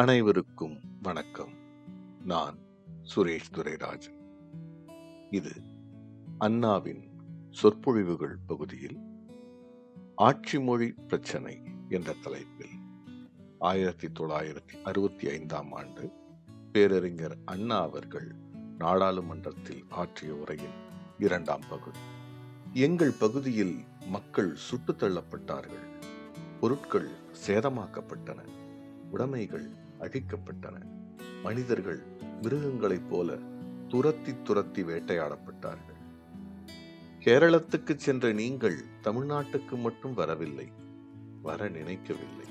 அனைவருக்கும் வணக்கம். நான் சுரேஷ் துரைராஜன். இது அண்ணாவின் சொற்பொழிவுகள் பகுதியில் ஆட்சி மொழி பிரச்சனை என்ற தலைப்பில் ஆயிரத்தி தொள்ளாயிரத்தி அறுபத்தி ஐந்தாம் ஆண்டு பேரறிஞர் அண்ணா அவர்கள் நாடாளுமன்றத்தில் ஆற்றிய உரையின் இரண்டாம் பகுதி. எங்கள் பகுதியில் மக்கள் சுட்டுத் தள்ளப்பட்டார்கள். பொருட்கள் சேதமாக்கப்பட்டன. உடைமைகள் அழிக்கப்பட்டன மனிதர்கள் மிருகங்களைப் போல துரத்தி துரத்தி வேட்டையாடப்பட்டார்கள். கேரளத்துக்கு சென்ற நீங்கள் தமிழ்நாட்டுக்கு மட்டும் வரவில்லை. வர நினைக்கவில்லை.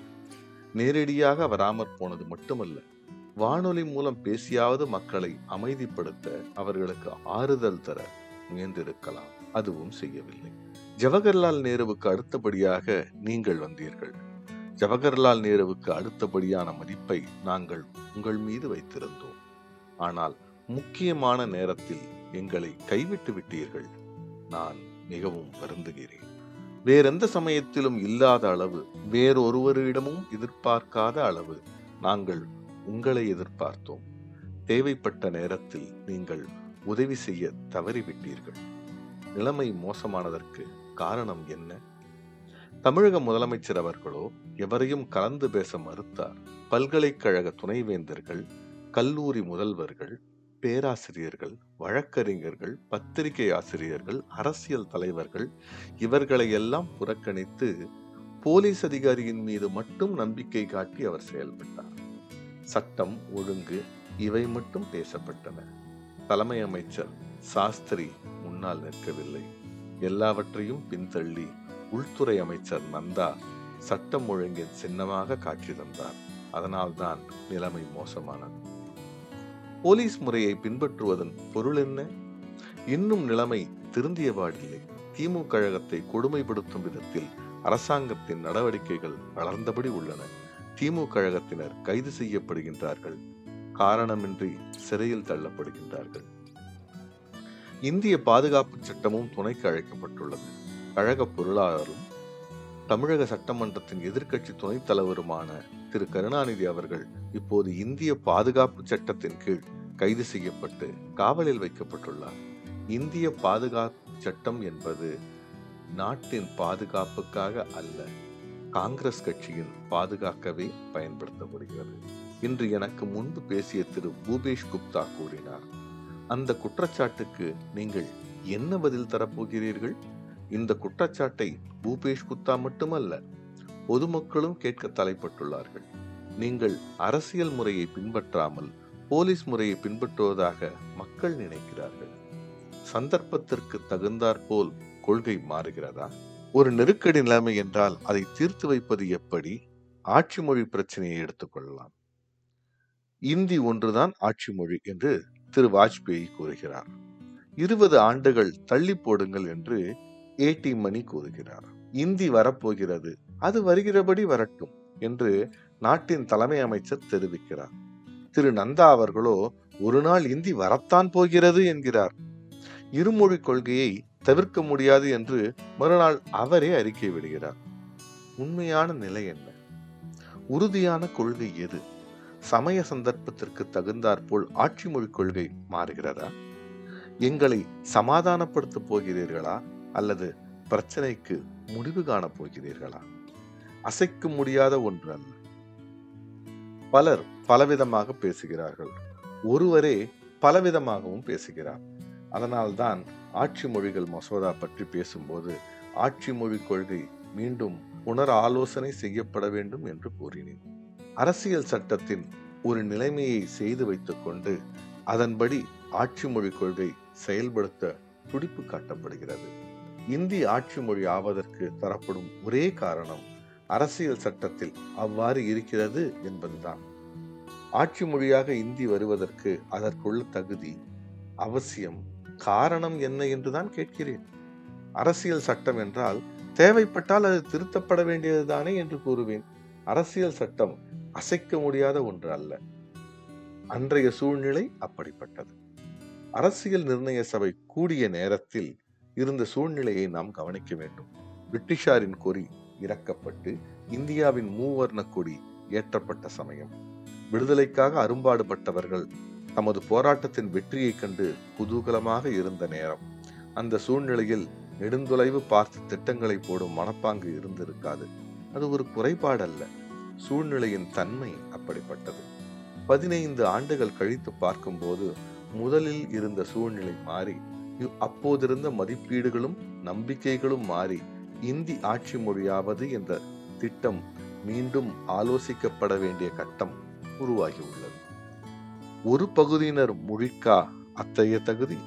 நேரடியாக வராமற் போனது மட்டுமல்ல வானொலி மூலம் பேசியாவது மக்களை அமைதிப்படுத்த அவர்களுக்கு ஆறுதல் தர முயன்றிருக்கலாம். அதுவும் செய்யவில்லை. ஜவஹர்லால் நேருவுக்கு அடுத்தபடியாக நீங்கள் வந்தீர்கள். ஜவஹர்லால் நேருவுக்கு அடுத்தபடியான மதிப்பை நாங்கள் உங்கள் மீது வைத்திருந்தோம். ஆனால் முக்கியமான நேரத்தில் எங்களை கைவிட்டு விட்டீர்கள். நான் மிகவும் வருந்துகிறேன். வேறெந்த சமயத்திலும் இல்லாத அளவு வேறொருவரிடமும் எதிர்பார்க்காத அளவு நாங்கள் உங்களை எதிர்பார்த்தோம். தேவைப்பட்ட நேரத்தில் நீங்கள் உதவி செய்ய தவறிவிட்டீர்கள். நிலைமை மோசமானதற்கு காரணம் என்ன? தமிழக முதலமைச்சர் அவர்களோ எவரையும் கலந்து பேச மறுத்தார். பல்கலைக்கழக துணைவேந்தர்கள் கல்லூரி முதல்வர்கள் பேராசிரியர்கள் வழக்கறிஞர்கள் பத்திரிகை ஆசிரியர்கள் அரசியல் தலைவர்கள் இவர்களை எல்லாம் புறக்கணித்து போலீஸ் அதிகாரியின் மீது மட்டும் நம்பிக்கை காட்டி அவர் செயல்பட்டார். சட்டம் ஒழுங்கு இவை மட்டும் பேசப்பட்டன. தலைமை அமைச்சர் சாஸ்திரி முன்னால் நிற்கவில்லை. எல்லாவற்றையும் பின்தள்ளி உள்துறை அமைச்சர் நந்தா சட்டம் ஒழுங்கின் சின்னமாக காட்சி தந்தார். அதனால்தான் நிலைமை மோசமானது. போலீஸ் முறையை பின்பற்றுவதன் பொருள் என்ன? இன்னும் நிலைமை திருந்தியபாடில்லை திமுக கழகத்தை கொடுமைப்படுத்தும் விதத்தில் அரசாங்கத்தின் நடவடிக்கைகள் வளர்ந்தபடி உள்ளன. திமுக கழகத்தினர் கைது செய்யப்படுகின்றார்கள். காரணமின்றி சிறையில் தள்ளப்படுகின்றார்கள். இந்திய பாதுகாப்பு சட்டமும் துணைக்கு அழைக்கப்பட்டுள்ளது. கழக பொருளாளரும் தமிழக சட்டமன்றத்தின் எதிர்க்கட்சி துணைத் தலைவருமான திரு. கருணாநிதி அவர்கள் இப்போது இந்திய பாதுகாப்பு சட்டத்தின் கீழ் கைது செய்யப்பட்டு காவலில் வைக்கப்பட்டுள்ளார். இந்திய பாதுகாப்பு சட்டம் என்பது நாட்டின் பாதுகாப்புக்காக அல்ல காங்கிரஸ் கட்சியின் பாதுகாக்கவே பயன்படுத்தப்படுகிறது. இன்று எனக்கு முன்பு பேசிய திரு. பூபேஷ் குப்தா கூறினார் அந்த குற்றச்சாட்டுக்கு நீங்கள் என்ன பதில் தரப்போகிறீர்கள்? இந்த குற்றச்சாட்டை பூபேஷ் குப்தா மட்டுமல்ல பொதுமக்களும் கேட்க தலைப்பட்டுள்ளார்கள். நீங்கள் அரசியல் முறையை பின்பற்றாமல் போலீஸ் முறையை பின்பற்றுவதாக மக்கள் நினைக்கிறார்கள். சந்தர்ப்பத்திற்கு தகுந்தாற்போல் கொள்கை மாறுகிறதா? ஒரு நெருக்கடி நிலைமை என்றால் அதை தீர்த்து வைப்பது எப்படி? ஆட்சி மொழி பிரச்சனையை எடுத்துக்கொள்ளலாம் இந்தி ஒன்றுதான் ஆட்சி மொழி என்று திரு வாஜ்பேயி கூறுகிறார். இருபது ஆண்டுகள் தள்ளி போடுங்கள் என்று ஏடி மணி கூறுகிறார். இந்தி வரப்போகிறது. அது வருகிறபடி வரட்டும் என்று நாட்டின் தலைமை அமைச்சர் தெரிவிக்கிறார். திரு நந்தா அவர்களோ ஒரு நாள் இந்தி வரத்தான் போகிறது என்கிறார். இருமொழி கொள்கையை தவிர்க்க முடியாது என்று மறுநாள் அவரே அறிக்கை விடுகிறார். உண்மையான நிலை என்ன? உறுதியான கொள்கை எது? சமய சந்தர்ப்பத்திற்கு தகுந்தாற்போல் ஆட்சி மொழி கொள்கை மாறுகிறதா? எங்களை சமாதானப்படுத்தப் போகிறீர்களா? அல்லது பிரச்சனைக்கு முடிவு காணப் போகிறீர்களா அசைக்க முடியாத ஒன்று அல்ல. பலர் பலவிதமாக பேசுகிறார்கள். ஒருவரே பலவிதமாகவும் பேசுகிறார். அதனால்தான் ஆட்சி மொழிகள் மசோதா பற்றி பேசும்போது ஆட்சி மொழி கொள்கை மீண்டும் புனர் ஆலோசனை செய்யப்பட வேண்டும் என்று கூறினேன். அரசியல் சட்டத்தின் ஒரு நிலைமையை செய்து வைத்துக் கொண்டு அதன்படி ஆட்சி மொழி கொள்கை செயல்படுத்த துடிப்பு காட்டப்படுகிறது. இந்தி ஆட்சி மொழி ஆவதற்கு தரப்படும் ஒரே காரணம் அரசியல் சட்டத்தில் அவ்வாறு இருக்கிறது என்பதுதான். ஆட்சி மொழியாக இந்தி வருவதற்கு அதற்குள்ள தகுதி அவசியம் காரணம் என்ன என்றுதான் கேட்கிறேன். அரசியல் சட்டம் என்றால் தேவைப்பட்டால் அது திருத்தப்பட வேண்டியதுதானே என்று கூறுவேன். அரசியல் சட்டம் அசைக்க முடியாத ஒன்று அல்ல. அன்றைய சூழ்நிலை அப்படிப்பட்டது. அரசியல் நிர்ணய சபை கூடிய நேரத்தில் இருந்த சூழ்நிலையை நாம் கவனிக்க வேண்டும். பிரிட்டிஷாரின் கொறி இறக்கப்பட்டு இந்தியாவின் மூவர்ண கொடி ஏற்றப்பட்ட சமயம். விடுதலைக்காக அரும்பாடுபட்டவர்கள் தமது போராட்டத்தின் வெற்றியைக் கண்டு குதூகலமாக இருந்த நேரம். அந்த சூழ்நிலையில் நெடுந்தொலைவு பார்த்து திட்டங்களை போடும் மனப்பாங்கு இருந்திருக்காது. அது ஒரு குறைபாடு அல்ல சூழ்நிலையின் தன்மை அப்படிப்பட்டது. பதினைந்து ஆண்டுகள் கழித்து பார்க்கும்போது முதலில் இருந்த சூழ்நிலை மாறி அப்போதிருந்த மதிப்பீடுகளும் நம்பிக்கைகளும் மாறி இந்தி ஆட்சி மொழியாவது என்ற திட்டம் மீண்டும் ஆலோசிக்கப்பட வேண்டிய கட்டம் உருவாகியுள்ளது. ஒரு பகுதியினர் மொழிக்கா அத்தகைய தகுதி?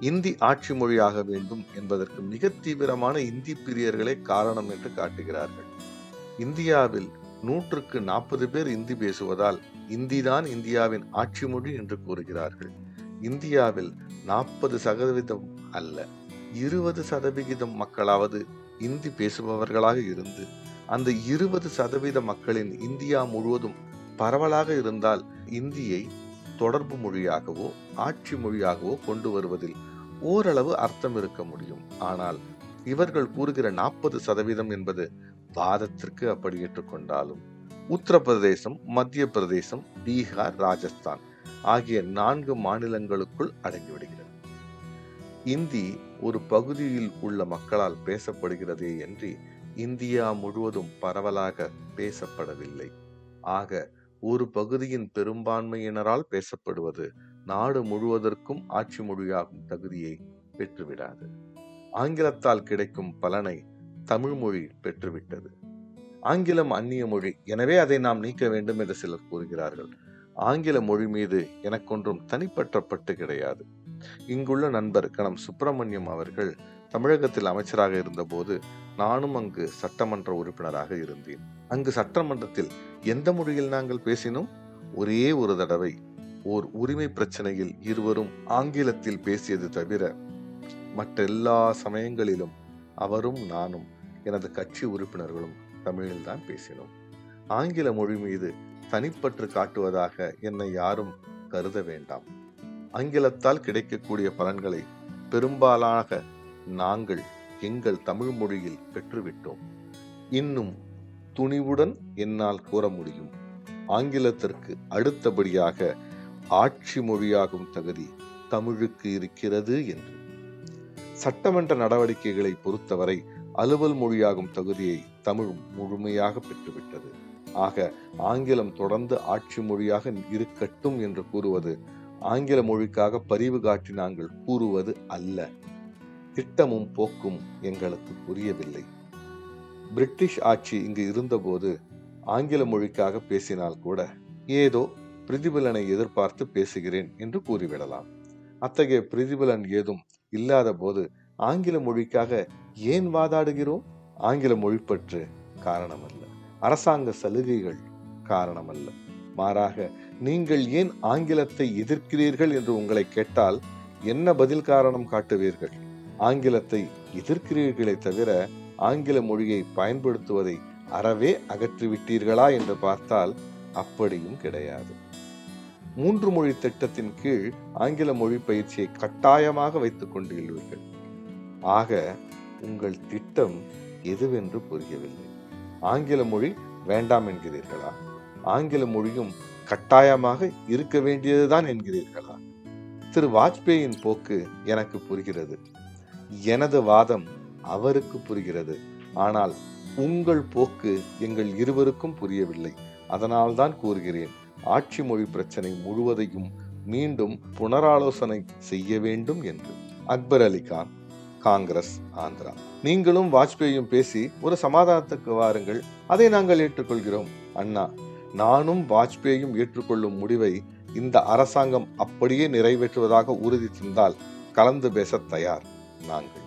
இந்தி ஆட்சி மொழியாக வேண்டும் என்பதற்கு மிக தீவிரமான இந்தி பிரியர்களே காரணம் என்று காட்டுகிறார்கள். இந்தியாவில் நூற்றுக்கு நாற்பது பேர் இந்தி பேசுவதால் இந்திதான் இந்தியாவின் ஆட்சி மொழி என்று கூறுகிறார்கள். இந்தியாவில் நாற்பது சதவீதம் அல்ல. இருபது சதவிகிதம் மக்களாவது இந்தி பேசுபவர்களாக இருந்து அந்த இருபது சதவீத மக்களின் இந்தியா முழுவதும் பரவலாக இருந்தால் இந்தியை தொடர்பு மொழியாகவோ ஆட்சி மொழியாகவோ கொண்டு வருவதில் ஓரளவு அர்த்தம் இருக்க முடியும். ஆனால் இவர்கள் கூறுகிற நாற்பது சதவீதம் என்பது வாதத்திற்கு அப்படி ஏற்றுக்கொண்டாலும் உத்தரப்பிரதேசம் மத்திய பிரதேசம் பீகார் ராஜஸ்தான் ஆகிய நான்கு மாநிலங்களுக்குள் அடங்கிவிடுகிறது. இந்தி ஒரு பகுதியில் உள்ள மக்களால் பேசப்படுகிறதே என்று இந்தியா முழுவதும் பரவலாக பேசப்படவில்லை. ஆக ஒரு பகுதியின் பெரும்பான்மையினரால் பேசப்படுவது நாடு முழுவதற்கும் ஆட்சி மொழியாகும் தகுதியை பெற்றுவிடாது. ஆங்கிலத்தால் கிடைக்கும் பலனை தமிழ் மொழி பெற்றுவிட்டது. ஆங்கிலம் அந்நிய மொழி. எனவே அதை நாம் நீக்க வேண்டும் என்று சிலர் கூறுகிறார்கள். ஆங்கில மொழி மீது எனக்கொன்றும் தனிப்பற்ற பட்டு கிடையாது. இங்குள்ள நண்பர் கணம் சுப்பிரமணியம் அவர்கள் தமிழகத்தில் அமைச்சராக இருந்தபோது நானும் அங்கு சட்டமன்ற உறுப்பினராக இருந்தேன். அங்கு சட்டமன்றத்தில் எந்த மொழியில் நாங்கள் பேசினோம்? ஒரே ஒரு தடவை ஓர் உரிமை பிரச்சனையில் இருவரும் ஆங்கிலத்தில் பேசியது தவிர மற்றெல்லா சமயங்களிலும் அவரும் நானும் எனது கட்சி உறுப்பினர்களும் தமிழில்தான் பேசினோம். ஆங்கில மொழி மீது தனிப்பற்று காட்டுவதாக என்னை யாரும் கருத வேண்டாம். ஆங்கிலத்தால் கிடைக்கக்கூடிய பலன்களை பெரும்பாலாக நாங்கள் எங்கள் தமிழ் மொழியில் பெற்றுவிட்டோம். இன்னும் துணிவுடன் என்னால் கூற முடியும். ஆங்கிலத்திற்கு அடுத்தபடியாக ஆட்சி மொழியாகும் தகுதி தமிழுக்கு இருக்கிறது என்று. சட்டமன்ற நடவடிக்கைகளை பொறுத்தவரை அலுவல் மொழியாகும் தகுதியை தமிழ் முழுமையாக பெற்றுவிட்டது. ஆக ஆங்கிலம் தொடர்ந்து ஆட்சி மொழியாக இருக்கட்டும் என்று கூறுவது ஆங்கில மொழிக்காக பரிவு காட்டி நாங்கள் கூறுவது அல்ல. திட்டமும் போக்கும் எங்களுக்கு புரியவில்லை. பிரிட்டிஷ் ஆட்சி இங்கு இருந்தபோது ஆங்கில மொழிக்காக பேசினால் கூட ஏதோ பிரதிபலனை எதிர்பார்த்து பேசுகிறேன் என்று கூறிவிடலாம். அத்தகைய பிரதிபலன் ஏதும் இல்லாத போது ஆங்கில மொழிக்காக ஏன் வாதாடுகிறோம்? ஆங்கில மொழி பற்று காரணமல்ல. அரசாங்க சலுகைகள் காரணமல்ல. மாறாக நீங்கள் ஏன் ஆங்கிலத்தை எதிர்க்கிறீர்கள் என்று உங்களை கேட்டால் என்ன பதில் காரணம் காட்டுவீர்கள்? ஆங்கிலத்தை எதிர்க்கிறீர்களே தவிர ஆங்கில மொழியை பயன்படுத்துவதை அறவே அகற்றிவிட்டீர்களா என்று பார்த்தால் அப்படியும் கிடையாது. மூன்று மொழி திட்டத்தின் கீழ் ஆங்கில மொழி பயிற்சியை கட்டாயமாக வைத்துக் கொண்டுள்ளீர்கள். ஆக உங்கள் திட்டம் எதுவென்று புரியவில்லை. ஆங்கில மொழி வேண்டாம் என்கிறீர்களா? ஆங்கில மொழியும் கட்டாயமாக இருக்க வேண்டியதுதான் என்கிறீர்களா? திரு வாஜ்பேயின் போக்கு எனக்கு புரிகிறது. எனது வாதம் அவருக்கு புரிகிறது. ஆனால் உங்கள் போக்கு எங்கள் இருவருக்கும் புரியவில்லை. அதனால்தான் கூறுகிறேன் ஆட்சி மொழி பிரச்சனை முழுவதையும் மீண்டும் புனராலோசனை செய்ய வேண்டும் என்று. அக்பர் அலி கான் காங்கிரஸ் ஆந்திரா. நீங்களும் வாஜ்பேயும் பேசி ஒரு சமாதானத்துக்கு வாருங்கள். அதை நாங்கள் ஏற்றுக்கொள்கிறோம். அண்ணா நானும் வாஜ்பேயும் ஏற்றுக்கொள்ளும் முடிவை இந்த அரசாங்கம் அப்படியே நிறைவேற்றுவதாக உறுதி தந்தால் கலந்து பேச தயார் நாங்கள்.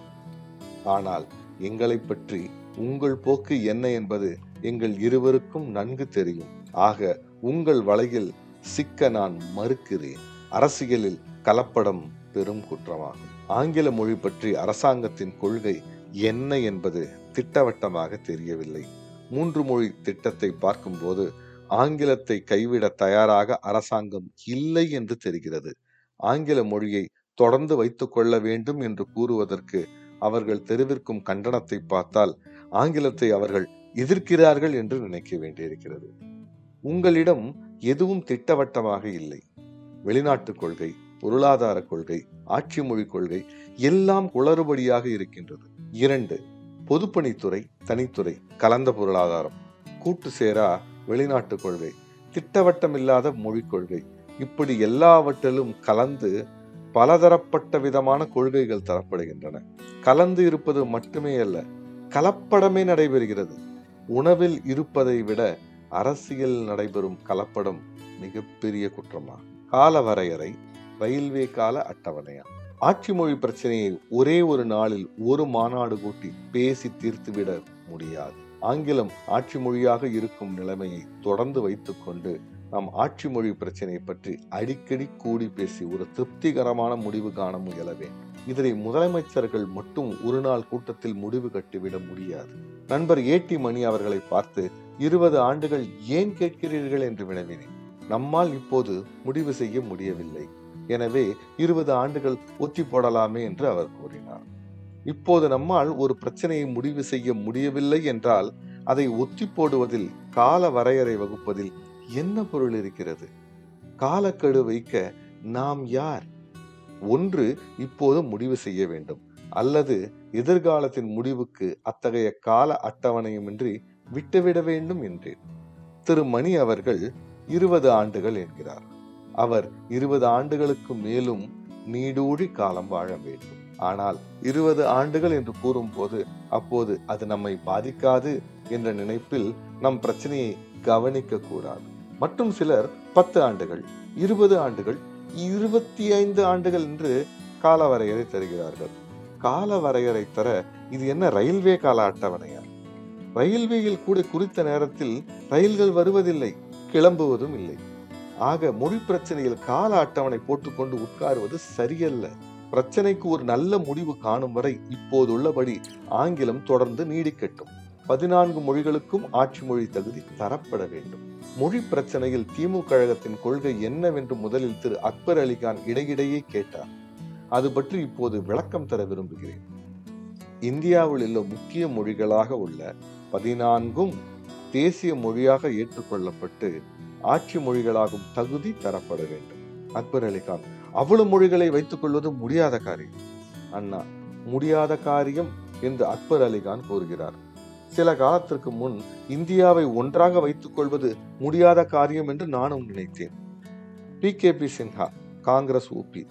ஆனால் எங்களை பற்றி உங்கள் போக்கு என்ன என்பது எங்கள் இருவருக்கும் நன்கு தெரியும். ஆக உங்கள் வலையில் சிக்க நான் மறுக்கிறேன். அரசியலில் கலப்படம் பெரும் குற்றமாகும். ஆங்கில மொழி பற்றி அரசாங்கத்தின் கொள்கை என்ன என்பது திட்டவட்டமாக தெரியவில்லை. மூன்று மொழி திட்டத்தை பார்க்கும்போது ஆங்கிலத்தை கைவிட தயாராக அரசாங்கம் இல்லை என்று தெரிகிறது. ஆங்கில மொழியை தொடர்ந்து வைத்துக் கொள்ள வேண்டும் என்று கூறுவதற்கு அவர்கள் தெரிவிக்கும் கண்டனத்தை பார்த்தால் ஆங்கிலத்தை அவர்கள் எதிர்க்கிறார்கள் என்று நினைக்க வேண்டியிருக்கிறது. உங்களிடம் எதுவும் திட்டவட்டமாக இல்லை. வெளிநாட்டு கொள்கை பொருளாதார கொள்கை ஆட்சி மொழி கொள்கை எல்லாம் குளறுபடியாக இருக்கின்றது. இரண்டு பொதுப்பணித்துறை தனித்துறை கலந்த பொருளாதாரம் கூட்டு சேரா வெளிநாட்டு கொள்கை திட்டவட்டமில்லாத மொழிக் கொள்கை. இப்படி எல்லாவற்றிலும் கலந்து பலதரப்பட்ட விதமான கொள்கைகள் தரப்படுகின்றன. கலந்து இருப்பது மட்டுமே அல்ல கலப்படமே நடைபெறுகிறது. உணவில் இருப்பதை விட அரசியல் நடைபெறும் கலப்படம் மிகப்பெரிய குற்றமா? கால வரையறை ரயில்வே கால அட்டவணையா? ஆட்சி மொழி பிரச்சனையை ஒரே ஒரு நாளில் ஒரு மாநாடு கூட்டி பேசி தீர்த்துவிட முடியாது. ஆங்கிலம் ஆட்சி மொழியாக இருக்கும் நிலைமையை தொடர்ந்து வைத்துக்கொண்டு நாம் ஆட்சி மொழி பிரச்சனை பற்றி அடிக்கடி கூடி பேசி ஒரு திருப்திகரமான முடிவு காண முயல வேண்டும். இதனை முதலமைச்சர்கள் மட்டும் ஒரு நாள் கூட்டத்தில் முடிவு கட்டிவிட முடியாது. நண்பர் ஏடி மணி அவர்களை பார்த்து இருபது ஆண்டுகள் ஏன் கேட்கிறீர்கள் என்று வினவினேன். நம்மால் இப்போது முடிவு செய்ய முடியவில்லை. எனவே இருபது ஆண்டுகள் ஒத்தி போடலாமே என்று அவர் கூறினார். இப்போது நம்மால் ஒரு பிரச்சனையை முடிவு செய்ய முடியவில்லை என்றால் அதை ஒத்தி போடுவதில் கால வரையறை வகுப்பதில் என்ன பொருள் இருக்கிறது? காலக்கெடு வைக்க நாம் யார்? ஒன்று இப்போது முடிவு செய்ய வேண்டும். அல்லது எதிர்காலத்தின் முடிவுக்கு அத்தகைய கால அட்டவணையுமின்றி விட்டுவிட வேண்டும் என்றேன். திரு மணி அவர்கள் இருபது ஆண்டுகள் என்கிறார். அவர் இருபது ஆண்டுகளுக்கு மேலும் நீடூழி காலம் வாழ வேண்டும். ஆனால் இருபது ஆண்டுகள் என்று கூறும்போது அப்போது அது நம்மை பாதிக்காது என்ற நினைப்பில் நம் பிரச்சனையை கவனிக்க கூடாது. மற்றும் சிலர் பத்து ஆண்டுகள் இருபது ஆண்டுகள் இருபத்தி ஐந்து ஆண்டுகள் என்று கால வரையறை தருகிறார்கள். கால வரையறை தர இது என்ன ரயில்வே கால அட்டவணையா? ரயில்வேயில் கூட குறித்த நேரத்தில் ரயில்கள் வருவதில்லை கிளம்புவதும் இல்லை. ஆக மொழி பிரச்சனையில் கால அட்டவணை போட்டுக்கொண்டு உட்காருவது சரியல்ல. பிரச்சனைக்கு ஒரு நல்ல முடிவு காணும் வரை இப்போதுள்ளபடி ஆங்கிலம் தொடர்ந்து நீடிக்கட்டும். பதினான்கு மொழிகளுக்கும் ஆட்சி மொழி தகுதி தரப்பட வேண்டும். மொழி பிரச்சனையில் திமுக கழகத்தின் கொள்கை என்னவென்று முதலில் திரு அக்பர் அலிகான் இடையிடையே கேட்டார். அது பற்றி இப்போது விளக்கம் தர விரும்புகிறேன். இந்தியாவில் உள்ள முக்கிய மொழிகளாக உள்ள பதினான்கும் தேசிய மொழியாக ஏற்றுக்கொள்ளப்பட்டு ஆட்சி மொழிகளாகும் தகுதி தரப்பட வேண்டும். அக்பர் அலிகான் அவ்வளவு மொழிகளை வைத்துக் கொள்வது முடியாத காரியம். அண்ணா முடியாத காரியம் என்று அக்பர் அலிகான் கூறுகிறார். சில காலத்திற்கு முன் இந்தியாவை ஒன்றாக வைத்துக் கொள்வது முடியாத காரியம் என்று நானும் நினைத்தேன். P. K. P. Sinha Congress OP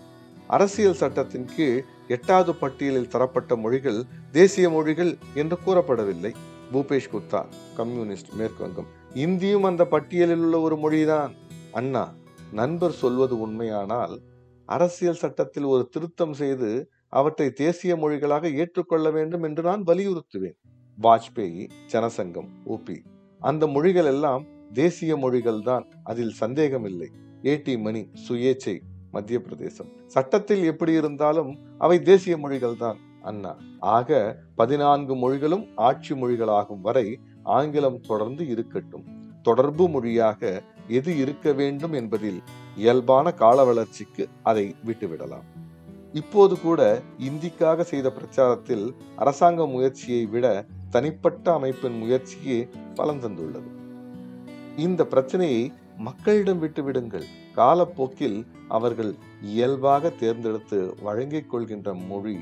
அரசியல் சட்டத்தின் கீழ் எட்டாவது பட்டியலில் தரப்பட்ட மொழிகள் தேசிய மொழிகள் என்று கூறப்படவில்லை. பூபேஷ் குப்தா கம்யூனிஸ்ட் மேற்கு வங்கம் இந்தியும் அந்த பட்டியலில் உள்ள ஒரு மொழிதான். அண்ணா நண்பர் சொல்வது உண்மையானால் அரசியல் சட்டத்தில் ஒரு திருத்தம் செய்து அவற்றை தேசிய மொழிகளாக ஏற்றுக்கொள்ள வேண்டும் என்று நான் வலியுறுத்துவேன். வாஜ்பேயி ஜனசங்கம் உபி அந்த மொழிகள் எல்லாம் தேசிய மொழிகள் தான். அதில் சந்தேகம் இல்லை ஏடி மணி சுயேச்சை மத்திய பிரதேசம். சட்டத்தில் எப்படி இருந்தாலும் அவை தேசிய மொழிகள் தான் அண்ணா. ஆக பதினான்கு மொழிகளும் ஆட்சி மொழிகளாகும் வரை ஆங்கிலம் தொடர்ந்து இருக்கட்டும். தொடர்பு மொழியாக எது இருக்க வேண்டும் என்பதில் இயல்பான கால வளர்ச்சிக்கு அதை விட்டுவிடலாம். இப்போது கூட இந்திக்காக செய்த பிரச்சாரத்தில் அரசாங்க முயற்சியை விட தனிப்பட்ட அமைப்பின் முயற்சியே பலன் தந்துள்ளது. இந்த பிரச்சனையை மக்களிடம் விட்டு விடுங்கள். காலப்போக்கில் அவர்கள் இயல்பாக தேர்ந்தெடுத்து வழங்கிக் கொள்கின்ற மொழி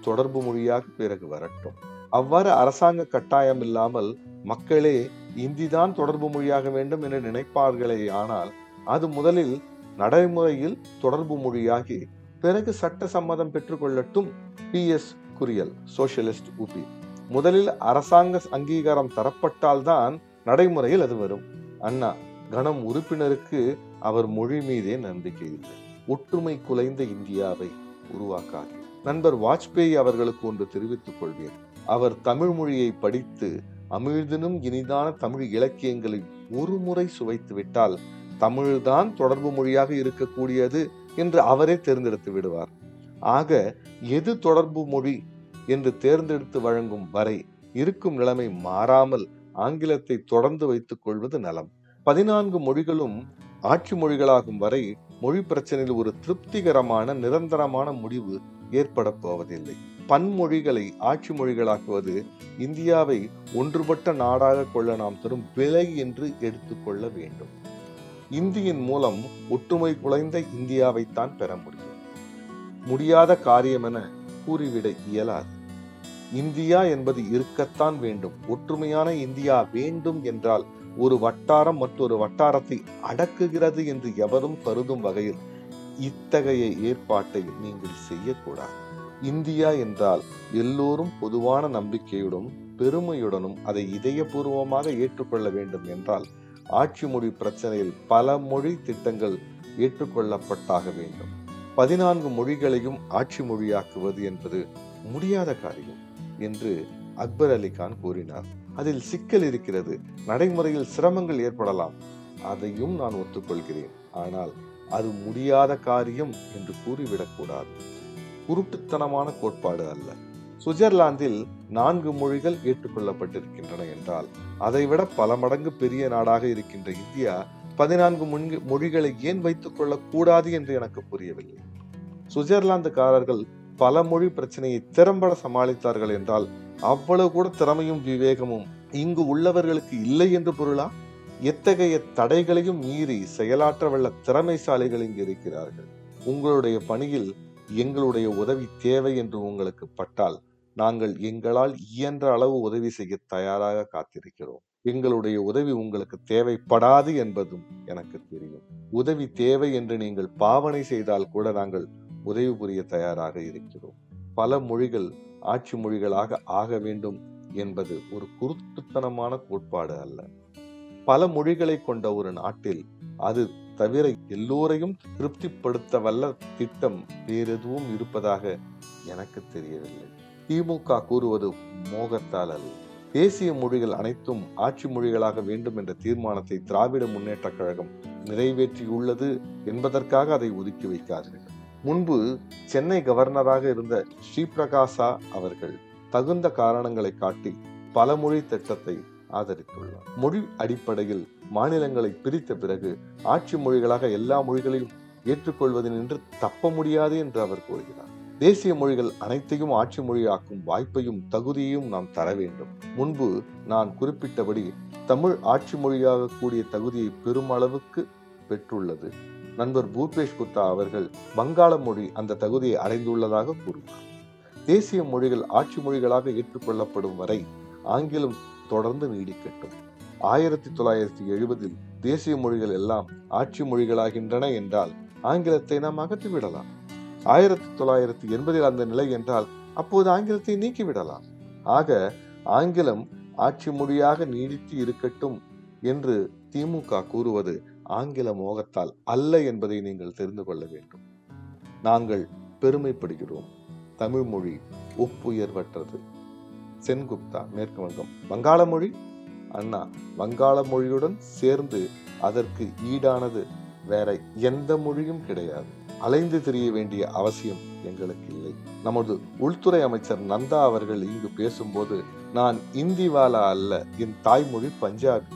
தொடர்பு மொழியாக பிறகு வரட்டும். அவ்வாறு அரசாங்க கட்டாயம் இல்லாமல் மக்களே இந்திதான் தொடர்பு மொழியாக வேண்டும் என நினைப்பார்களே ஆனால் அது முதலில் நடைமுறையில் தொடர்பு மொழியாகி பிறகு சட்ட சம்மதம் பெற்றுக்கொள்ளட்டும் பி. எஸ். குரியல் சோசியலிஸ்ட் உபி. முதலில் அரசாங்க அங்கீகாரம் தரப்பட்டால்தான் நடைமுறையில் அது வரும். அண்ணா கணம் உறுப்பினருக்கு அவர் மொழி மீதே நம்பிக்கை இல்லை. ஒற்றுமை குலைந்த இந்தியாவை உருவாக்காது நண்பர் வாஜ்பேயி அவர்களுக்கு ஒன்று தெரிவித்துக் கொள்வேன். அவர் தமிழ் மொழியை படித்து அமிழ்தினும் இனிதான தமிழ் இலக்கியங்களை ஒரு முறை சுவைத்து விட்டால் தமிழ்தான் தொடர்பு மொழியாக இருக்கக்கூடியது என்று அவரே தேர்ந்தெடுத்து விடுவார். ஆக எது தொடர்பு மொழி என்று தேர்ந்தெடுத்து வழங்கும் வரை இருக்கும் நிலைமை மாறாமல் ஆங்கிலத்தை தொடர்ந்து வைத்துக் கொள்வது நலம். பதினான்கு மொழிகளும் ஆட்சி மொழிகளாகும் வரை மொழி பிரச்சனையில் ஒரு திருப்திகரமான நிரந்தரமான முடிவு ஏற்பட போவதில்லை. பன்மொழிகளை ஆட்சி மொழிகளாக்குவது இந்தியாவை ஒன்றுபட்ட நாடாக கொள்ள நாம் தரும் விலை என்று எடுத்துக்கொள்ள வேண்டும். இந்தியின் மூலம் ஒற்றுமை குலைந்த இந்தியாவைத்தான் பெற முடியும். முடியாத காரியம் என கூறிவிட இயலாது. இந்தியா என்பது இருக்கத்தான் வேண்டும். ஒற்றுமையான இந்தியா வேண்டும் என்றால் ஒரு வட்டாரம் மற்றொரு வட்டாரத்தை அடக்குகிறது என்று எவரும் கருதும் வகையில் இத்தகைய ஏற்பாட்டை நீங்கள் செய்யக்கூடாது. இந்தியா என்றால் எல்லோரும் பொதுவான நம்பிக்கையுடன் பெருமையுடனும் அதை இதயபூர்வமாக ஏற்றுக்கொள்ள வேண்டும் என்றால் ஆட்சி மொழி பிரச்சனையில் பல மொழி திட்டங்கள் ஏற்றுக்கொள்ளப்பட்டாக வேண்டும். பதினான்கு மொழிகளையும் ஆட்சி மொழியாக்குவது என்பது முடியாத காரியம் என்று அக்பர் அலி கான் கூறினார். அதில் சிக்கல் இருக்கிறது. நடைமுறையில் சிரமங்கள் ஏற்படலாம். அதையும் நான் ஒத்துக்கொள்கிறேன். ஆனால் அது முடியாத காரியம் என்று கூறிவிடக்கூடாது. குருட்டுத்தனமான கோட்பாடு அல்ல. சுவிட்சர்லாந்தில் நான்கு மொழிகள் ஏற்றுக்கொள்ளப்பட்டிருக்கின்றன என்றால் அதைவிட பல மடங்கு பெரிய நாடாக இருக்கின்ற இந்தியா பதினான்கு மொழிகளை ஏன் வைத்துக் கொள்ளக்கூடாது என்று எனக்கு புரியவில்லை. சுவிட்சர்லாந்துக்காரர்கள் பல மொழி பிரச்சனையை திறம்பட சமாளித்தார்கள் என்றால் அவ்வளவு கூட திறமையும் விவேகமும் இங்கு உள்ளவர்களுக்கு இல்லை என்று பொருளா? எத்தகைய தடைகளையும் மீறி செயலாற்ற வல்ல திறமைசாலிகள் இங்கு இருக்கிறார்கள்? உங்களுடைய பணியில் எங்களுடைய உதவி தேவை என்று உங்களுக்கு பட்டால் நாங்கள் எங்களால் இயன்ற அளவு உதவி செய்ய தயாராக காத்திருக்கிறோம். எங்களுடைய உதவி உங்களுக்கு தேவைப்படாது என்பதும் எனக்கு தெரியும். உதவி தேவை என்று நீங்கள் பாவனை செய்தால் கூட நாங்கள் உதவி புரிய தயாராக இருக்கிறோம். பல மொழிகள் ஆட்சி மொழிகளாக ஆக வேண்டும் என்பது ஒரு குருத்துத்தனமான கோட்பாடு அல்ல. பல மொழிகளை கொண்ட ஒரு நாட்டில் அது தவிர எல்லோரையும் திருப்திப்படுத்த வல்ல திட்டம் வேறெதுவும் இருப்பதாக எனக்கு தெரியவில்லை. திமுக கூறுவது மோகத்தால் அல்ல. தேசிய மொழிகள் அனைத்தும் ஆட்சி மொழிகளாக வேண்டும் என்ற தீர்மானத்தை திராவிட முன்னேற்ற கழகம் நிறைவேற்றியுள்ளது என்பதற்காக அதை ஒதுக்கி வைக்காதீர்கள் முன்பு சென்னை கவர்னராக இருந்த ஸ்ரீபிரகாசா அவர்கள் தகுந்த காரணங்களை காட்டி பல மொழி திட்டத்தை ஆதரித்துள்ளார். மொழி அடிப்படையில் மாநிலங்களை பிரித்த பிறகு ஆட்சி மொழிகளாக எல்லா மொழிகளையும் ஏற்றுக்கொள்வதென்று தப்ப முடியாது என்று அவர் கூறுகிறார். தேசிய மொழிகள் அனைத்தையும் ஆட்சி மொழியாக்கும் வாய்ப்பையும் தகுதியையும் நாம் தர வேண்டும். முன்பு நான் குறிப்பிட்டபடி தமிழ் ஆட்சி மொழியாக கூடிய தகுதியை பெருமளவுக்கு பெற்றுள்ளது. நண்பர் பூபேஷ் குப்தா அவர்கள் வங்காள மொழி அந்த தகுதியை அடைந்துள்ளதாக கூறினார் தேசிய மொழிகள் ஆட்சி மொழிகளாக ஏற்றுக்கொள்ளப்படும் வரை ஆங்கிலம் தொடர்ந்து நீடிக்கட்டும். ஆயிரத்தி தொள்ளாயிரத்தி எழுபதில் தேசிய மொழிகள் எல்லாம் ஆட்சி மொழிகளாகின்றன என்றால் ஆங்கிலத்தை நாம் அகற்றிவிடலாம் ஆயிரத்தி தொள்ளாயிரத்தி எண்பதில் அந்த நிலை என்றால் அப்போது ஆங்கிலத்தை நீக்கிவிடலாம் ஆக ஆங்கிலம் ஆட்சி மொழியாக நீடித்து இருக்கட்டும் என்று திமுக கூறுவது ஆங்கில மோகத்தால் அல்ல என்பதை நீங்கள் தெரிந்து கொள்ள வேண்டும். நாங்கள் பெருமைப்படுகிறோம். தமிழ் மொழி ஒப்புயர்வற்றது. சென்குப்தா மேற்கு வங்கம். வங்காள மொழி? அண்ணா வங்காள மொழியுடன் சேர்ந்து அதற்கு ஈடானது வேற எந்த மொழியும் கிடையாது. அலைந்து திரிய வேண்டிய அவசியம் எங்களுக்கு இல்லை. நமது உள்துறை அமைச்சர் நந்தா அவர்கள் இங்கு பேசும்போது நான் இந்தி வாலா அல்ல என் தாய்மொழி பஞ்சாபி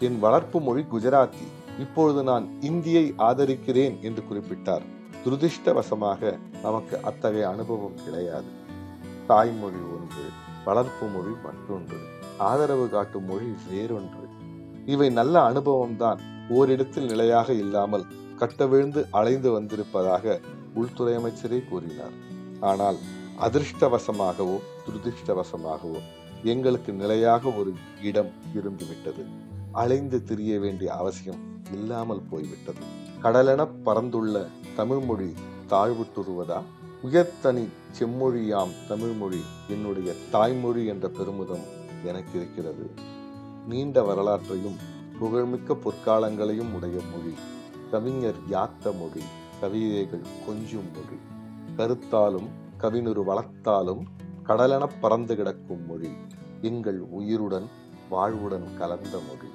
என் வளர்ப்பு மொழி குஜராத்தி இப்பொழுது நான் இந்தியை ஆதரிக்கிறேன் என்று குறிப்பிட்டார். துரதிருஷ்டவசமாக நமக்கு அத்தகைய அனுபவம் கிடையாது. தாய்மொழி ஒன்று. வளர்ப்பு மொழி மற்றொன்று. ஆதரவு காட்டும் மொழி வேறொன்று. இவை நல்ல அனுபவம்தான். ஓரிடத்தில் நிலையாக இல்லாமல் கட்டவிழ்ந்து அலைந்து வந்திருப்பதாக உள்துறை அமைச்சரே கூறினார். ஆனால் அதிர்ஷ்டவசமாகவோ துரதிருஷ்டவசமாகவோ எங்களுக்கு நிலையாக ஒரு இடம் இருந்துவிட்டது. அலைந்து திரிய வேண்டிய அவசியம் இல்லாமல் போய்விட்டது. கடலென பறந்துள்ள தமிழ்மொழி தாழ்வுட்டுருவதா உயர்த்தனி செம்மொழியாம் தமிழ்மொழி என்னுடைய தாய்மொழி என்ற பெருமிதம் எனக்கு இருக்கிறது. நீண்ட வரலாற்றையும் புகழ்மிக்க பொற்காலங்களையும் உடைய மொழி கவிஞர் யாத்த மொழி கவிதைகள் கொஞ்சும் மொழி கருத்தாலும் கவினுரு வளர்த்தாலும் கடலென பறந்து கிடக்கும் மொழி எங்கள் உயிருடன் வாழ்வுடன் கலந்த மொழி.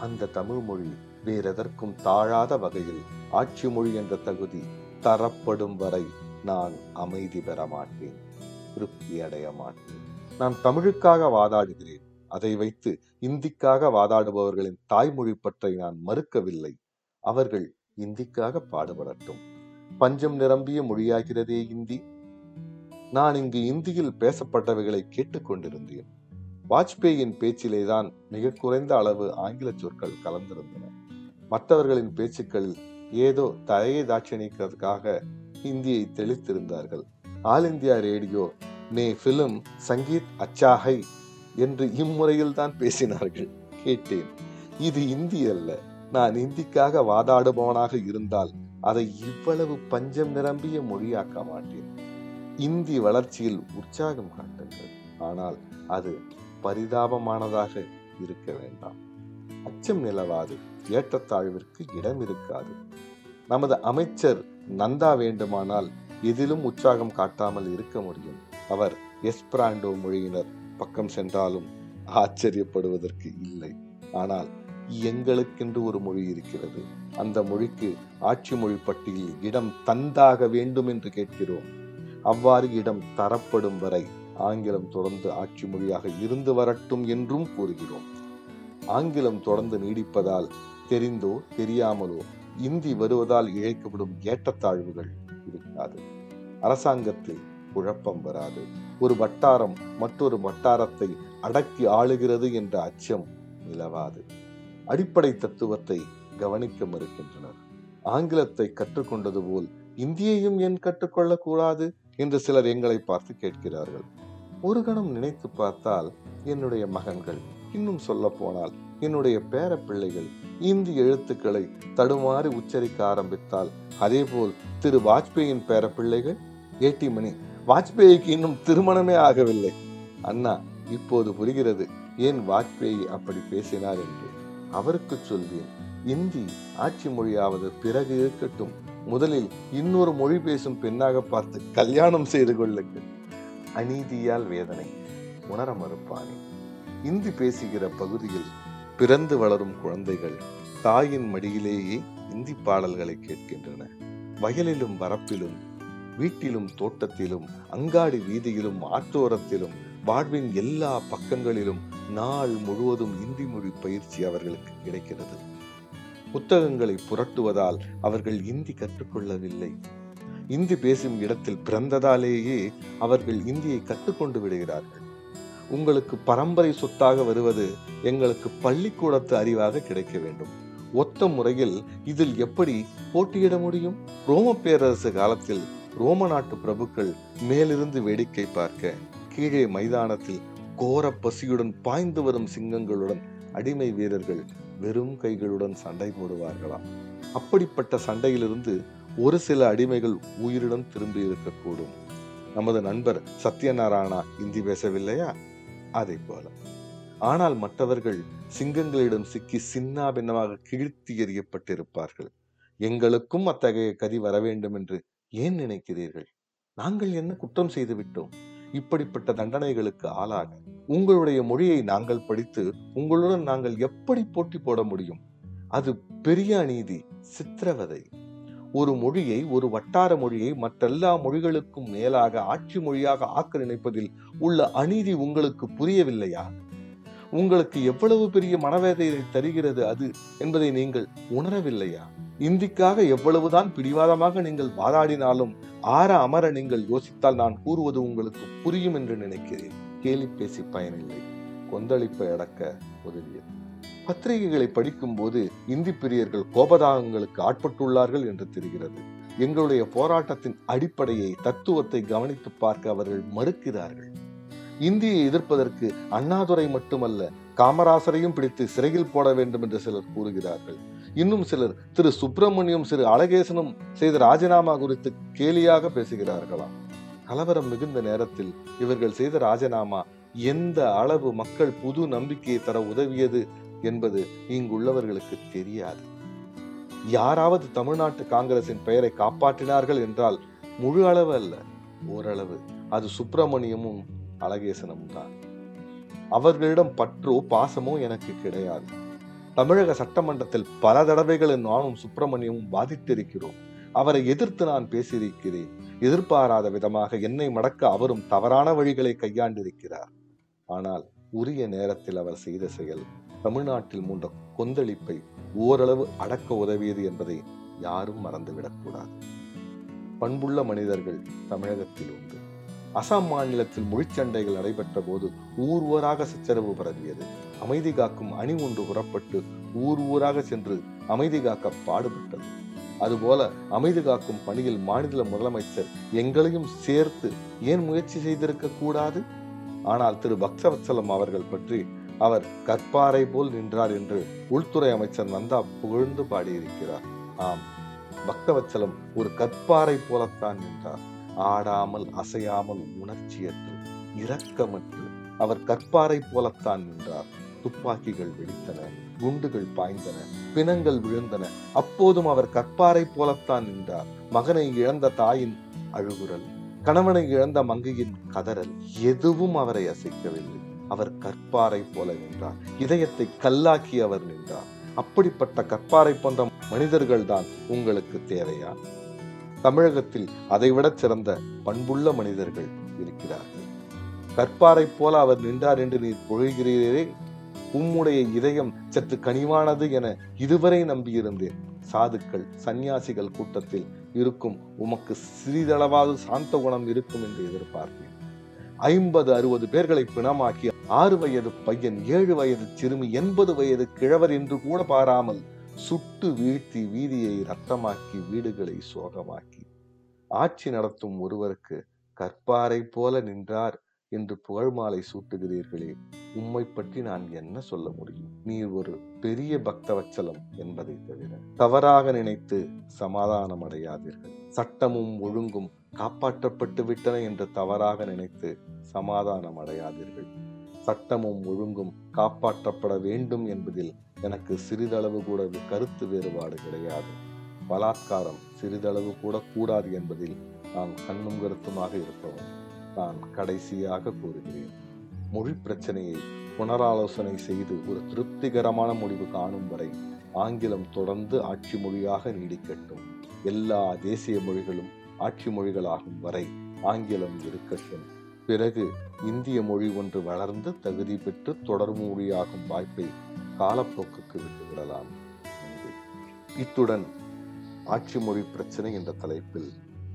அந்த தமிழ் மொழி வேறெதற்கும் தாழாத வகையில் ஆட்சி மொழி என்ற தகுதி தரப்படும் வரை நான் அமைதி பெற மாட்டேன் திருப்தி அடைய மாட்டேன். நான் தமிழுக்காக வாதாடுகிறேன் அதை வைத்து இந்திக்காக வாதாடுபவர்களின் தாய்மொழி பற்றை நான் மறுக்கவில்லை. அவர்கள் இந்திக்காக பாடுபடட்டும். பஞ்சம் நிரம்பிய மொழியாகிறதே இந்தி. நான் இங்கு இந்தியில் பேசப்பட்டவைகளை கேட்டுக்கொண்டிருந்தேன் வாஜ்பேயின் பேச்சிலேதான் மிக குறைந்த அளவு ஆங்கில சொற்கள் கலந்திருந்தன. மற்றவர்களின் பேச்சுக்களில் ஏதோ தலையை தாட்சணிக்கிறதுக்காக ஹிந்தியை தெளித்திருந்தார்கள். ஆல் இந்தியா ரேடியோ நே பிலிம் சங்கீத் அச்சாஹை என்று இம்முறையில் தான் பேசினார்கள். கேட்டேன். இது இந்தி அல்ல. நான் இந்திக்காக வாதாடுபவனாக இருந்தால் அதை இவ்வளவு பஞ்சம் நிரம்பிய மொழியாக்க மாட்டேன். இந்தி வளர்ச்சியில் உற்சாகம் காட்டுங்கள். ஆனால் அது பரிதாபமானதாக இருக்க வேண்டாம். அச்சம் நிலவாது. ஏற்றத்தாழ்விற்கு இடம் இருக்காது நமது அமைச்சர் நந்தா வேண்டுமானால் எதிலும் உற்சாகம் காட்டாமல் இருக்க முடியும். அவர் எஸ்பிராண்டோ மொழியினர் பக்கம் சென்றாலும் ஆச்சரியப்படுவதற்கு இல்லை. ஆனால் எங்களுக்கென்று ஒரு மொழி இருக்கிறது. அந்த மொழிக்கு ஆட்சி மொழி பட்டியலில் இடம் தந்தாக வேண்டும் என்று கேட்கிறோம். அவ்வாறு இடம் தரப்படும் வரை ஆங்கிலம் தொடர்ந்து ஆட்சி மொழியாக இருந்து வரட்டும் என்றும் கூறுகிறோம். ஆங்கிலம் தொடர்ந்து நீடிப்பதால் தெரிந்தோ தெரியாமலோ இந்தி வருவதால் இழைக்கப்படும் ஏற்றத்தாழ்வுகள் இருக்காது. அரசாங்கத்தில் குழப்பம் வராது. ஒரு வட்டாரம் மற்றொரு வட்டாரத்தை அடக்கி ஆளுகிறது என்ற அச்சம் நிலவாது. அடிப்படை தத்துவத்தை கவனிக்க மறுக்கின்றனர். ஆங்கிலத்தை கற்றுக்கொண்டது போல் இந்தியையும் ஏன் கற்றுக்கொள்ள கூடாது என்று சிலர் எங்களை பார்த்து கேட்கிறார்கள். ஒரு கணம் நினைத்து பார்த்தால் என்னுடைய மகன்கள் இன்னும் சொல்ல போனால் என்னுடைய பேர பிள்ளைகள் இந்தி எழுத்துக்களை தடுமாறி உச்சரிக்க ஆரம்பித்தால் அதேபோல் திரு வாஜ்பேயின் பேர பிள்ளைகள் ஏட்டி மணி வாஜ்பேயிக்கு இன்னும் திருமணமே ஆகவில்லை. அண்ணா இப்போது புரிகிறது. ஏன் வாஜ்பேயி அப்படி பேசினார் என்று? அவருக்கு சொல்வேன். இந்தி ஆட்சி மொழியாவது பிறகு இருக்கட்டும். முதலில் இன்னொரு மொழி பேசும் பெண்ணாக பார்த்து கல்யாணம் செய்து கொள்ளுங்கள். அநீதியால் வேதனை. உணர மறுப்பானே. இந்தி பேசுகிற பகுதியில் பிறந்து வளரும் குழந்தைகள் தாயின் மடியிலேயே இந்தி பாடல்களை கேட்கின்றன. வயலிலும் வரப்பிலும் வீட்டிலும் தோட்டத்திலும் அங்காடி வீதியிலும் ஆற்றோரத்திலும் வாழ்வின் எல்லா பக்கங்களிலும் நாள் முழுவதும் இந்தி மொழி பயிற்சி அவர்களுக்கு கிடைக்கிறது. புத்தகங்களை புரட்டுவதால் அவர்கள் இந்தி கற்றுக்கொள்ளவில்லை. இந்தி பேசும் இடத்தில் பிறந்ததாலேயே அவர்கள் இந்தியை கற்றுக்கொண்டு விடுகிறார்கள். உங்களுக்கு பரம்பரை சொத்தாக வருவது எங்களுக்கு பள்ளிக்கூடத்து அறிவாக கிடைக்க வேண்டும். ஒத்த முறையில் இதில் எப்படி போட்டியிட முடியும்? ரோம பேரரசு காலத்தில் ரோம நாட்டு பிரபுக்கள் மேலிருந்து வேடிக்கை பார்க்க கீழே மைதானத்தில் கோர பசியுடன் பாய்ந்து வரும் சிங்கங்களுடன் அடிமை வீரர்கள் வெறும் கைகளுடன் சண்டை போடுவார்களாம். அப்படிப்பட்ட சண்டையிலிருந்து ஒரு சில அடிமைகள் உயிருடன் திரும்பி இருக்கக்கூடும். நமது நண்பர் சத்யநாராயணா இந்தி பேசவில்லையா? அதை போல ஆனால் மற்றவர்கள் சிங்கங்களிடம் சிக்கி சின்னா பின்னமாக கிழித்து எறியப்பட்டிருப்பார்கள். எங்களுக்கும் அத்தகைய கதி வர வேண்டும் என்று ஏன் நினைக்கிறீர்கள்? நாங்கள் என்ன குற்றம் செய்து விட்டோம்? இப்படிப்பட்ட தண்டனைகளுக்கு ஆளாக உங்களுடைய மொழியை நாங்கள் படித்து உங்களுடன் நாங்கள் எப்படி போட்டி போட முடியும்? அது பெரிய அநீதி சித்திரவதை. ஒரு மொழியை ஒரு வட்டார மொழியை மற்றெல்லா மொழிகளுக்கும் மேலாக ஆட்சி மொழியாக ஆக்க நினைப்பதில் உள்ள அநீதி உங்களுக்கு புரியவில்லையா? உங்களுக்கு எவ்வளவு பெரிய மனவேதையை தருகிறது அது என்பதை நீங்கள் உணரவில்லையா? இந்திக்காக எவ்வளவுதான் பிடிவாதமாக நீங்கள் வாதாடினாலும் ஆற அமர நீங்கள் யோசித்தால் நான் கூறுவது உங்களுக்கு புரியும் என்று நினைக்கிறேன். கேலி பேசி பயனில்லை. கொந்தளிப்பை அடக்க உதவியது. பத்திரிகைகளை படிக்கும் போது இந்தி பிரியர்கள் கோபதாகங்களுக்கு ஆட்பட்டுள்ளார்கள் என்று தெரிகிறது. எங்களுடைய போராட்டத்தின் அடிப்படையை தத்துவத்தை கவனித்து பார்க்க அவர்கள் மறுக்கிறார்கள். இந்தியை எதிர்ப்பதற்கு அண்ணாதுரை மட்டுமல்ல காமராசரையும் பிடித்து சிறையில் போட வேண்டும் என்று சிலர் கூறுகிறார்கள். இன்னும் சிலர் திரு சுப்பிரமணியம் சிறு அழகேசனும் செய்த ராஜினாமா குறித்து கேலியாக பேசுகிறார்களாம் கலவரம் மிகுந்த நேரத்தில் இவர்கள் செய்த ராஜினாமா எந்த அளவு மக்கள் புது நம்பிக்கையை தர உதவியது என்பது இங்குள்ளவர்களுக்கு தெரியாது. யாராவது தமிழ்நாட்டு காங்கிரசின் பெயரை காப்பாற்றினார்கள் என்றால் முழு அளவு அல்ல ஓரளவு. அது சுப்பிரமணியமும் அழகேசனும் தான். அவர்களிடம் பற்றோ பாசமோ எனக்கு கிடையாது. தமிழக சட்டமன்றத்தில் பல தடவைகள் நானும் சுப்பிரமணியமும் பாதித்திருக்கிறோம் அவரை எதிர்த்து நான் பேசியிருக்கிறேன். எதிர்பாராத விதமாக என்னை மடக்க அவரும் தவறான வழிகளை கையாண்டிருக்கிறார். ஆனால் உரிய நேரத்தில் அவர் செய்த செயல் தமிழ்நாட்டில் மூண்ட கொந்தளிப்பை ஓரளவு அடக்க உதவியது என்பதை யாரும் மறந்துவிடக்கூடாது. பண்புள்ள மனிதர்கள் தமிழகத்தில் உண்டு. அசாம் மாநிலத்தில் மொழிச்சண்டைகள் நடைபெற்ற போது ஊர் ஊராக சச்சரவு பரவியது. அமைதி காக்கும் அணி ஒன்று புறப்பட்டு ஊர் ஊராக சென்று அமைதி காக்க பாடுபட்டது. அதுபோல அமைதி காக்கும் பணியில் மாநில முதலமைச்சர் எங்களையும் சேர்த்து ஏன் முயற்சி செய்திருக்க கூடாது ஆனால் திரு பக்தவத்சலம் அவர்கள் பற்றி அவர் கற்பாறை போல் நின்றார் என்று உள்துறை அமைச்சர் நந்தா புகழ்ந்து பாடியிருக்கிறார். ஆம் பக்தவச்சலம் ஒரு கற்பாறை போலத்தான் நின்றார். ஆடாமல் அசையாமல் உணர்ச்சியற்று இரக்கமற்று அவர் கற்பாறை போலத்தான் நின்றார். துப்பாக்கிகள் வெடித்தன குண்டுகள் பாய்ந்தன பிணங்கள் விழுந்தன. அப்போதும் அவர் கற்பாறை போலத்தான் நின்றார். மகனை இழந்த தாயின் அழுகுரல் கணவனை இழந்த மங்கையின் கதறல் எதுவும் அவரை அசைக்கவில்லை. அவர் கற்பாறை போல நின்றார். இதயத்தை கல்லாக்கி அவர் நின்றார். அப்படிப்பட்ட கற்பாறை போன்ற மனிதர்கள் தான் உங்களுக்கு தேவையா? தமிழகத்தில் அதைவிட சிறந்த பண்புள்ள மனிதர்கள் இருக்கிறார்கள். கற்பாறை போல அவர் நின்றார் என்று நீர் பொழுகிறீரே உம்முடைய இதயம் சற்று கனிவானது என இதுவரை நம்பியிருந்தேன். சாதுக்கள் சந்நியாசிகள் கூட்டத்தில் இருக்கும் உமக்கு சிறிதளவாவது சாந்த குணம் இருக்கும் என்று எதிர்பார்த்தேன். ஐம்பது அறுபது பேர்களை பிணமாக்கி ஆறு வயது பையன் ஏழு வயது சிறுமி எண்பது வயது கிழவர் என்று கூட பாராமல் சுட்டு வீழ்த்தி வீதியை ரத்தமாக்கி வீடுகளை சோகமாக்கி. ஆட்சி நடத்தும் ஒருவருக்கு கற்பாறை போல நின்றார் என்று புகழ் மாலை சூட்டுகிறீர்களே உம்மை பற்றி நான் என்ன சொல்ல முடியும்? நீர் ஒரு பெரிய பக்தவச்சலம் என்பதை தவிர தவறாக நினைத்து சமாதானம் அடையாதீர்கள் சட்டமும் ஒழுங்கும் காப்பாற்றப்பட்டு விட்டன என்று தவறாக நினைத்து சமாதானம் அடையாதீர்கள் சட்டமும் ஒழுங்கும் காப்பாற்றப்பட வேண்டும் என்பதில் எனக்கு சிறிதளவு கூட கருத்து வேறுபாடு கிடையாது. பலாத்காரம் சிறிதளவு கூட கூடாது என்பதில் நான் கண்ணும் கருத்துமாக இருப்பவன் நான் கடைசியாக கூறுகிறேன். மொழி பிரச்சனையை புனராலோசனை செய்து ஒரு திருப்திகரமான முடிவு காணும் வரை ஆங்கிலம் தொடர்ந்து ஆட்சி மொழியாக நீடிக்கட்டும். எல்லா தேசிய மொழிகளும் ஆட்சி மொழிகளாகும் வரை ஆங்கிலம் இருக்கட்டும். பிறகு இந்திய மொழி ஒன்று வளர்ந்து தகுதி பெற்று தொடர் மொழியாகும் வாய்ப்பை காலப்போக்குக்கு விட்டுவிடலாம் இத்துடன் ஆட்சி மொழி பிரச்சனை என்ற தலைப்பில்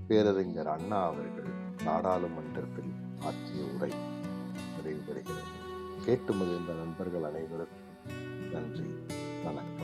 பேரறிஞர் அண்ணா அவர்கள் நாடாளுமன்றத்தில் ஆற்றிய உரை நிறைவு பெறுகிறது கேட்டு மகிழ்ந்த நண்பர்கள் அனைவருக்கும் நன்றி வணக்கம்.